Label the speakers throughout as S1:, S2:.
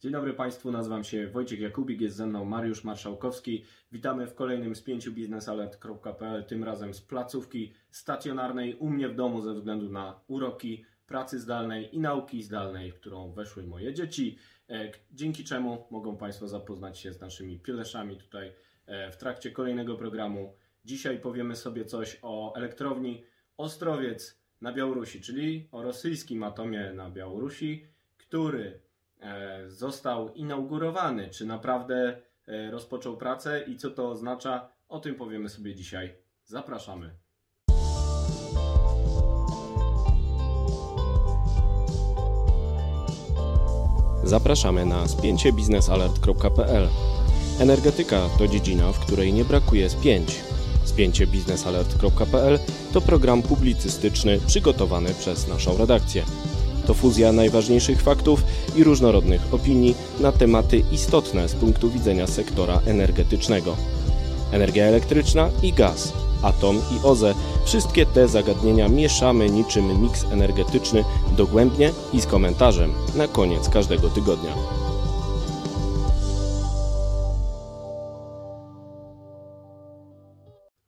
S1: Dzień dobry Państwu, nazywam się Wojciech Jakubik, jest ze mną Mariusz Marszałkowski. Witamy w kolejnym spięciu biznesalert.pl, tym razem z placówki stacjonarnej u mnie w domu ze względu na uroki pracy zdalnej i nauki zdalnej, w którą weszły moje dzieci, e, dzięki czemu mogą Państwo zapoznać się z naszymi pieleszami tutaj e, w trakcie kolejnego programu. Dzisiaj powiemy sobie coś o elektrowni Ostrowiec na Białorusi, czyli o rosyjskim atomie na Białorusi, który został inaugurowany. Czy naprawdę e, rozpoczął pracę i co to oznacza? O tym powiemy sobie dzisiaj. Zapraszamy.
S2: Zapraszamy na spięciebiznesalert.pl. Energetyka to dziedzina, w której nie brakuje spięć. Spięciebiznesalert.pl to program publicystyczny przygotowany przez naszą redakcję. To fuzja najważniejszych faktów i różnorodnych opinii na tematy istotne z punktu widzenia sektora energetycznego. Energia elektryczna i gaz, atom i OZE wszystkie te zagadnienia mieszamy niczym miks energetyczny dogłębnie i z komentarzem na koniec każdego tygodnia.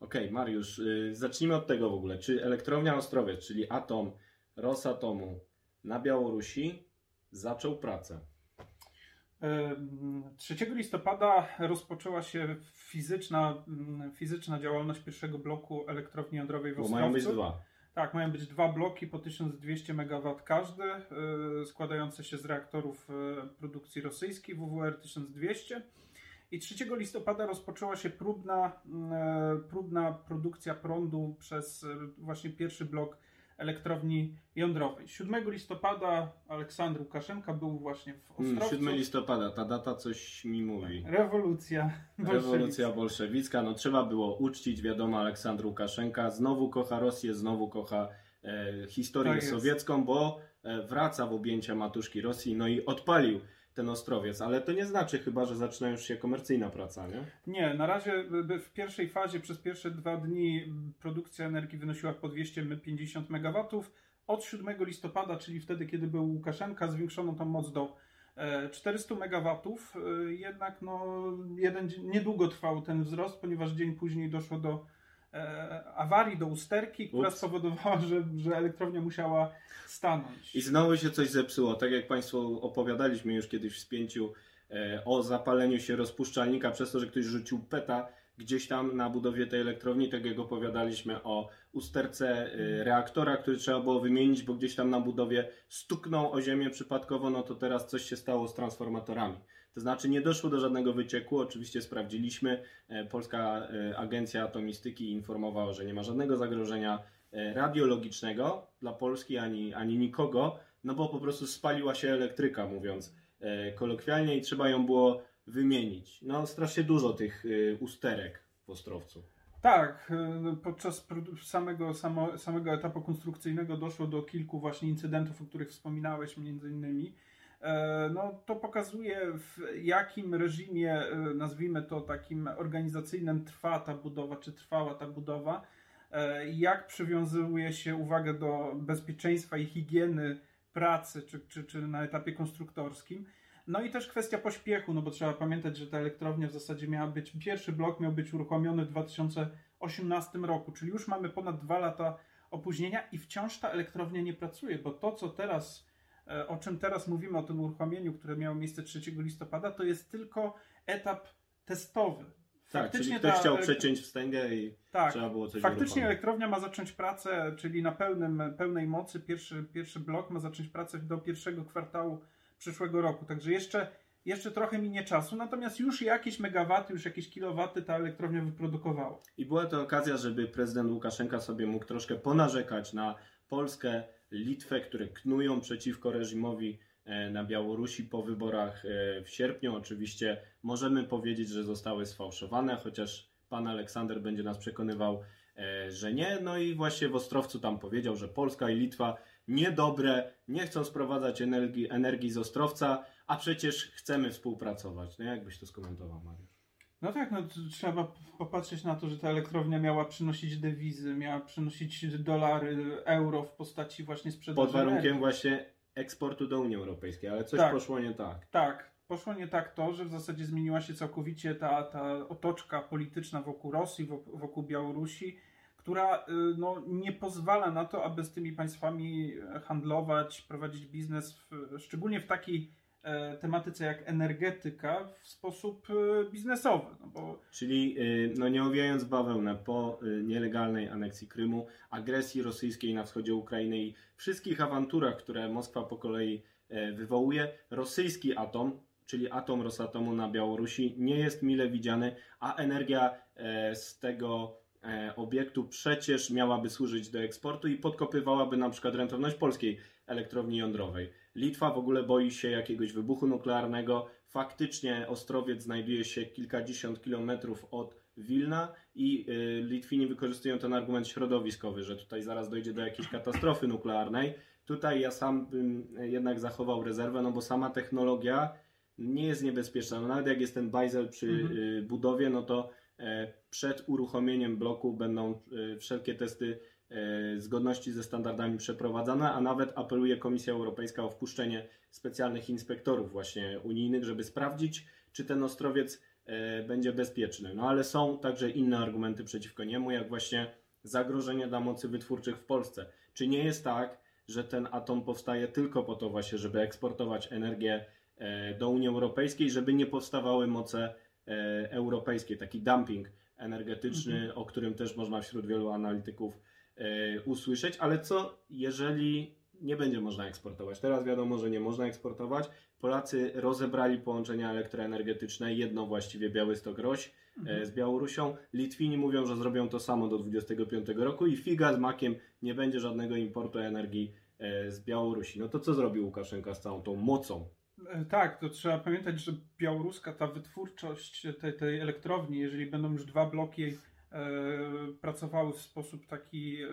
S1: Okej, Mariusz, y, zacznijmy od tego w ogóle. Czy elektrownia Ostrowiec, czyli atom Rosatomu na Białorusi zaczął pracę?
S3: Em, 3 listopada rozpoczęła się fizyczna, mm, fizyczna działalność pierwszego bloku elektrowni jądrowej w
S1: Bo
S3: Ostrowcu.
S1: mają być dwa.
S3: Tak, mają być dwa bloki po 1200 MW każdy, e, składające się z reaktorów e, produkcji rosyjskiej WWR 1200. I 3 listopada rozpoczęła się próbna, mm, e, próbna produkcja prądu przez właśnie pierwszy blok elektrowni jądrowej. 7 listopada Aleksandr Łukaszenka był właśnie w
S1: Hmm,
S3: Ostrowcu.
S1: 7 listopada, ta data coś mi mówi.
S3: Rewolucja.
S1: Rewolucja
S3: bolszewicka.
S1: bolszewicka, no trzeba było uczcić, wiadomo, Aleksandr Łukaszenka znowu kocha Rosję, znowu kocha e, historię
S3: Tak
S1: sowiecką, bo e, wraca w objęcia matuszki Rosji, no i odpalił ten Ostrowiec, ale to nie znaczy chyba, że zaczyna już się komercyjna praca, nie?
S3: Nie, na razie w pierwszej fazie przez pierwsze dwa dni produkcja energii wynosiła po 250 MW. Od 7 listopada, czyli wtedy, kiedy był Łukaszenka, zwiększono tą moc do e, 400 MW. E, Jednak no, jeden, niedługo trwał ten wzrost, ponieważ dzień później doszło do e, awarii, do usterki, która
S1: Ups.
S3: spowodowała, że, że elektrownia musiała stanąć.
S1: I znowu się coś zepsuło. Tak jak Państwu opowiadaliśmy już kiedyś w spięciu e, o zapaleniu się rozpuszczalnika przez to, że ktoś rzucił peta gdzieś tam na budowie tej elektrowni, tak jak opowiadaliśmy o usterce e, reaktora, który trzeba było wymienić, bo gdzieś tam na budowie stuknął o ziemię przypadkowo, no to teraz coś się stało z transformatorami. To znaczy nie doszło do żadnego wycieku, oczywiście sprawdziliśmy. E, Polska e, Agencja Atomistyki informowała, że nie ma żadnego zagrożenia e, radiologicznego dla Polski ani, ani nikogo, no bo po prostu spaliła się elektryka, mówiąc kolokwialnie i trzeba ją było wymienić. No strasznie dużo tych usterek w Ostrowcu.
S3: Tak, e, podczas samego, samego etapu konstrukcyjnego doszło do kilku właśnie incydentów, o których wspominałeś między innymi. E, No, to pokazuje w jakim reżimie, e, nazwijmy to takim organizacyjnym trwa ta budowa, czy trwała ta budowa, e, jak przywiązuje się uwagę do bezpieczeństwa i higieny pracy, czy, czy, czy na etapie konstruktorskim. No i też kwestia pośpiechu, no bo trzeba pamiętać, że ta elektrownia w zasadzie miała być, pierwszy blok miał być uruchomiony w 2018 roku, czyli już mamy ponad dwa lata opóźnienia i wciąż ta elektrownia nie pracuje, bo to, co teraz, o czym teraz mówimy, o tym uruchomieniu, które miało miejsce 3 listopada, to jest tylko etap testowy.
S1: Tak, czyli
S3: Faktycznie
S1: ktoś chciał przeciąć wstęgę i
S3: tak,
S1: trzeba było coś
S3: Faktycznie
S1: uruchomić.
S3: elektrownia ma zacząć pracę, czyli na pełnym, pełnej mocy. Pierwszy, pierwszy blok ma zacząć pracę do pierwszego kwartału przyszłego roku. Także jeszcze, jeszcze trochę minie czasu, natomiast już jakieś megawaty, już jakieś kilowaty ta elektrownia wyprodukowała.
S1: I była to okazja, żeby prezydent Łukaszenka sobie mógł troszkę ponarzekać na Polskę, Litwę, które knują przeciwko reżimowi e, na Białorusi po wyborach e, w sierpniu. Oczywiście możemy powiedzieć, że zostały sfałszowane, chociaż pan Aleksander będzie nas przekonywał, e, że nie. No i właśnie w Ostrowcu tam powiedział, że Polska i Litwa niedobre, nie chcą sprowadzać energii, energii z Ostrowca, a przecież chcemy współpracować. No jakbyś to skomentował, Mariusz?
S3: No tak, no trzeba popatrzeć na to, że ta elektrownia miała przynosić dewizy, miała przynosić dolary, euro w postaci właśnie sprzedaży
S1: Pod warunkiem
S3: energii.
S1: właśnie eksportu do Unii Europejskiej, ale coś
S3: Tak.
S1: poszło nie tak.
S3: Tak, poszło nie tak to, że w zasadzie zmieniła się całkowicie ta, ta otoczka polityczna wokół Rosji, wokół, Białorusi, która y, no, nie pozwala na to, aby z tymi państwami handlować, prowadzić biznes, w, szczególnie w takiej tematyce jak energetyka, w sposób e, biznesowy. No bo...
S1: Czyli, y, no nie owijając bawełnę, po nielegalnej aneksji Krymu, agresji rosyjskiej na wschodzie Ukrainy i wszystkich awanturach, które Moskwa po kolei e, wywołuje, rosyjski atom, czyli atom Rosatomu na Białorusi, nie jest mile widziany, a energia z tego E, obiektu przecież miałaby służyć do eksportu i podkopywałaby na przykład rentowność polskiej elektrowni jądrowej. Litwa w ogóle boi się jakiegoś wybuchu nuklearnego. Faktycznie Ostrowiec znajduje się kilkadziesiąt kilometrów od Wilna i y, Litwini wykorzystują ten argument środowiskowy, że tutaj zaraz dojdzie do jakiejś katastrofy nuklearnej. Tutaj ja sam bym jednak zachował rezerwę, no bo sama technologia nie jest niebezpieczna. No nawet jak jest ten bajzel przy mhm. Y, budowie, no to E, przed uruchomieniem bloku będą e, wszelkie testy e, zgodności ze standardami przeprowadzane, a nawet apeluje Komisja Europejska o wpuszczenie specjalnych inspektorów właśnie unijnych, żeby sprawdzić, czy ten ostrowiec będzie bezpieczny. No ale są także inne argumenty przeciwko niemu, jak właśnie zagrożenie dla mocy wytwórczych w Polsce. Czy nie jest tak, że ten atom powstaje tylko po to właśnie, żeby eksportować energię do Unii Europejskiej, żeby nie powstawały moce E, europejskiej, taki dumping energetyczny, mhm. o którym też można wśród wielu analityków e, usłyszeć, ale co jeżeli nie będzie można eksportować? Teraz wiadomo, że nie można eksportować. Polacy rozebrali połączenia elektroenergetyczne, jedno właściwie Białystok-Roś e, mhm. z Białorusią. Litwini mówią, że zrobią to samo do 2025 roku i figa z makiem nie będzie żadnego importu energii z Białorusi. No to co zrobił Łukaszenka z całą tą mocą
S3: E, tak, to trzeba pamiętać, że białoruska ta wytwórczość tej, tej elektrowni, jeżeli będą już dwa bloki e, pracowały w sposób taki e,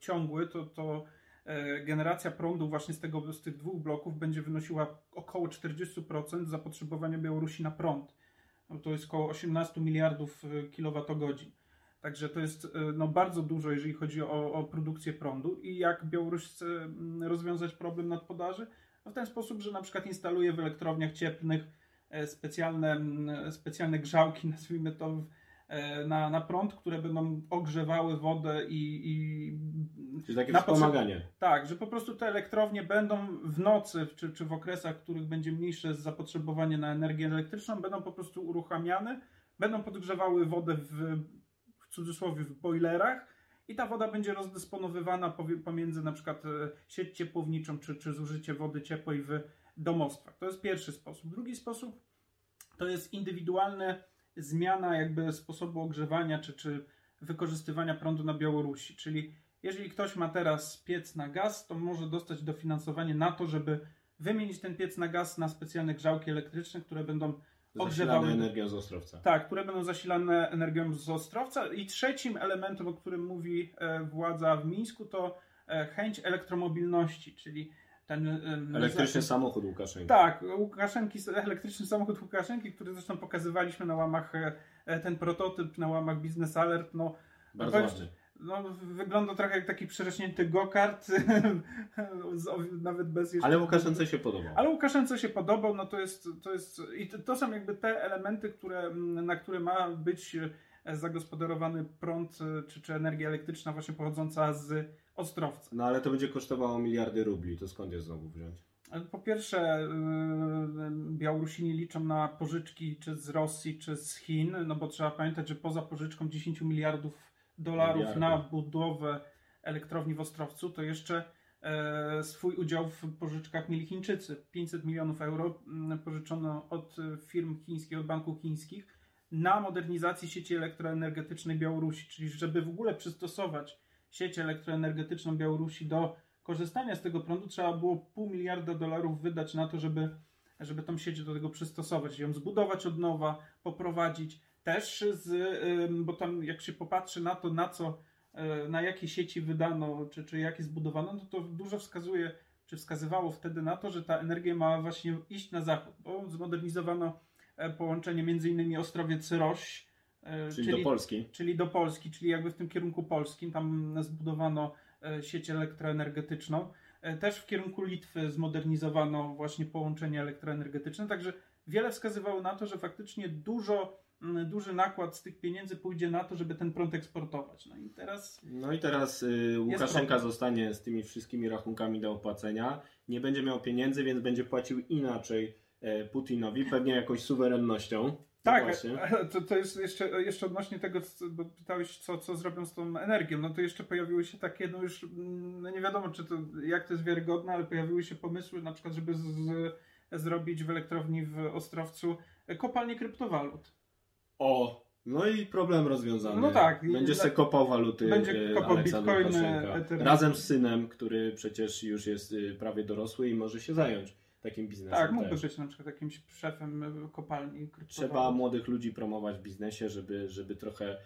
S3: ciągły, to, to e, generacja prądu właśnie z, tego, z tych dwóch bloków będzie wynosiła około 40% zapotrzebowania Białorusi na prąd. No, to jest około 18 miliardów e, kilowatogodzin. Także to jest e, no, bardzo dużo, jeżeli chodzi o, o produkcję prądu. I jak Białoruś chce mm, rozwiązać problem nadpodaży? W ten sposób, że na przykład instaluje w elektrowniach cieplnych e, specjalne, specjalne grzałki, nazwijmy to, e, na, na prąd, które będą ogrzewały wodę i. i
S1: Czyli takie wspomaganie.
S3: Potrzeb... Tak, że po prostu te elektrownie będą w nocy, czy, czy w okresach, w których będzie mniejsze zapotrzebowanie na energię elektryczną, będą po prostu uruchamiane, będą podgrzewały wodę w, w cudzysłowie w boilerach i ta woda będzie rozdysponowywana pomiędzy na przykład e, sieć ciepłowniczą czy, czy zużycie wody ciepłej w domostwach. To jest pierwszy sposób. Drugi sposób to jest indywidualna zmiana jakby sposobu ogrzewania czy, czy wykorzystywania prądu na Białorusi. Czyli jeżeli ktoś ma teraz piec na gaz, to może dostać dofinansowanie na to, żeby wymienić ten piec na gaz na specjalne grzałki elektryczne, które będą
S1: Zasilane energią z Ostrowca.
S3: Tak, które będą zasilane energią z Ostrowca. I trzecim elementem, o którym mówi e, władza w Mińsku, to e, chęć elektromobilności, czyli ten...
S1: Elektryczny samochód Łukaszenki.
S3: Tak, Łukaszenki, elektryczny samochód Łukaszenki, który zresztą pokazywaliśmy na łamach, e, ten prototyp na łamach Business Alert. No,
S1: Bardzo ładny
S3: no, wygląda trochę jak taki przerośnięty go-kart, nawet bez
S1: jeszcze... Ale Łukaszence się podobał.
S3: Ale Łukaszence się podobał, no to jest, to jest... I to są jakby te elementy, które, na które ma być e, zagospodarowany prąd e, czy, czy energia elektryczna właśnie pochodząca z Ostrowca.
S1: No ale to będzie kosztowało miliardy rubli, to skąd je znowu wziąć?
S3: Po pierwsze, e, Białorusini liczą na pożyczki czy z Rosji, czy z Chin, no bo trzeba pamiętać, że poza pożyczką 10 miliardów dolarów Miliardy. na budowę elektrowni w Ostrowcu, to jeszcze e, swój udział w pożyczkach mieli Chińczycy. 500 milionów euro mm, pożyczono od firm chińskich, od banków chińskich na modernizację sieci elektroenergetycznej Białorusi, czyli żeby w ogóle przystosować sieć elektroenergetyczną Białorusi do korzystania z tego prądu, trzeba było pół miliarda dolarów wydać na to, żeby, żeby tą sieć do tego przystosować, ją zbudować od nowa, poprowadzić, też z, bo tam jak się popatrzy na to, na co, e, na jakie sieci wydano, czy, czy jakie zbudowano, no to dużo wskazuje, czy wskazywało wtedy na to, że ta energia ma właśnie iść na zachód, bo zmodernizowano e, połączenie między innymi Ostrowiec-Roś,
S1: e, czyli, czyli, do Polski.
S3: Czyli do Polski, czyli jakby w tym kierunku polskim, tam zbudowano sieć elektroenergetyczną. Też w kierunku Litwy zmodernizowano właśnie połączenie elektroenergetyczne, także wiele wskazywało na to, że faktycznie dużo, duży nakład z tych pieniędzy pójdzie na to, żeby ten prąd eksportować. No i teraz
S1: No i teraz y, Łukaszenka zostanie z tymi wszystkimi rachunkami do opłacenia. Nie będzie miał pieniędzy, więc będzie płacił inaczej e, Putinowi, pewnie jakąś suwerennością.
S3: Tak,
S1: Właśnie.
S3: to, to jest jeszcze, jeszcze odnośnie tego, bo pytałeś, co, co zrobią z tą energią. No to jeszcze pojawiły się takie, no już mm, no nie wiadomo, czy to, jak to jest wiarygodne, ale pojawiły się pomysły, na przykład, żeby z, z, zrobić w elektrowni w Ostrowcu kopalnię kryptowalut.
S1: O, no i problem rozwiązany.
S3: No tak.
S1: Będzie se kopał waluty
S3: Będzie
S1: e,
S3: kopał
S1: Aleksander
S3: bitcoiny.
S1: Razem z synem, który przecież już jest y, prawie dorosły i może się zająć takim biznesem
S3: Tak, mógłby być na przykład jakimś szefem e, kopalni.
S1: Trzeba młodych ludzi promować w biznesie, żeby, żeby trochę e,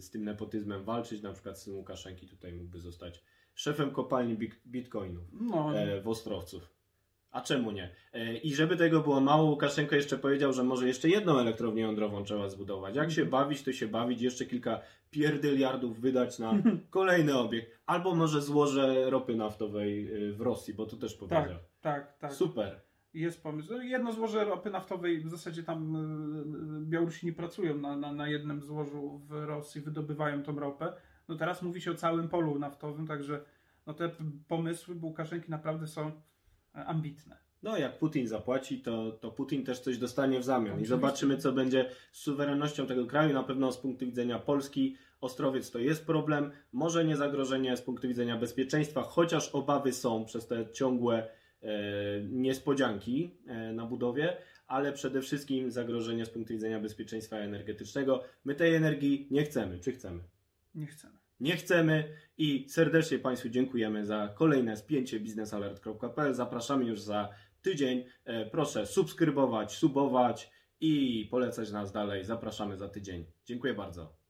S1: z tym nepotyzmem walczyć. Na przykład syn Łukaszenki tutaj mógłby zostać szefem kopalni bit- bitcoinów
S3: No,
S1: e, w Ostrowców. A czemu nie? E, I żeby tego było mało, Łukaszenko jeszcze powiedział, że może jeszcze jedną elektrownię jądrową trzeba zbudować. Jak się bawić, to się bawić, jeszcze kilka pierdyliardów wydać na kolejny obiekt. Albo może złoże ropy naftowej e, w Rosji, bo to też
S3: tak,
S1: powiedział.
S3: tak, tak.
S1: Super.
S3: Jest pomysł. No, Jedno złoże ropy naftowej, w zasadzie tam y, Białorusini pracują na, na, na jednym złożu w Rosji, wydobywają tą ropę. No teraz mówi się o całym polu naftowym, także no te pomysły Łukaszenki naprawdę są e, ambitne.
S1: No, jak Putin zapłaci, to, to Putin też coś dostanie w zamian. I
S3: Oczywiście.
S1: zobaczymy, co będzie z suwerennością tego kraju. Na pewno z punktu widzenia Polski Ostrowiec to jest problem. Może nie zagrożenie z punktu widzenia bezpieczeństwa, chociaż obawy są przez te ciągłe e, niespodzianki e, na budowie, ale przede wszystkim zagrożenie z punktu widzenia bezpieczeństwa energetycznego. My tej energii nie chcemy. Czy chcemy?
S3: Nie chcemy.
S1: Nie chcemy i serdecznie Państwu dziękujemy za kolejne spięcie biznesalert.pl. Zapraszamy już za tydzień. E, Proszę subskrybować, subować i polecać nas dalej. Zapraszamy za tydzień. Dziękuję bardzo.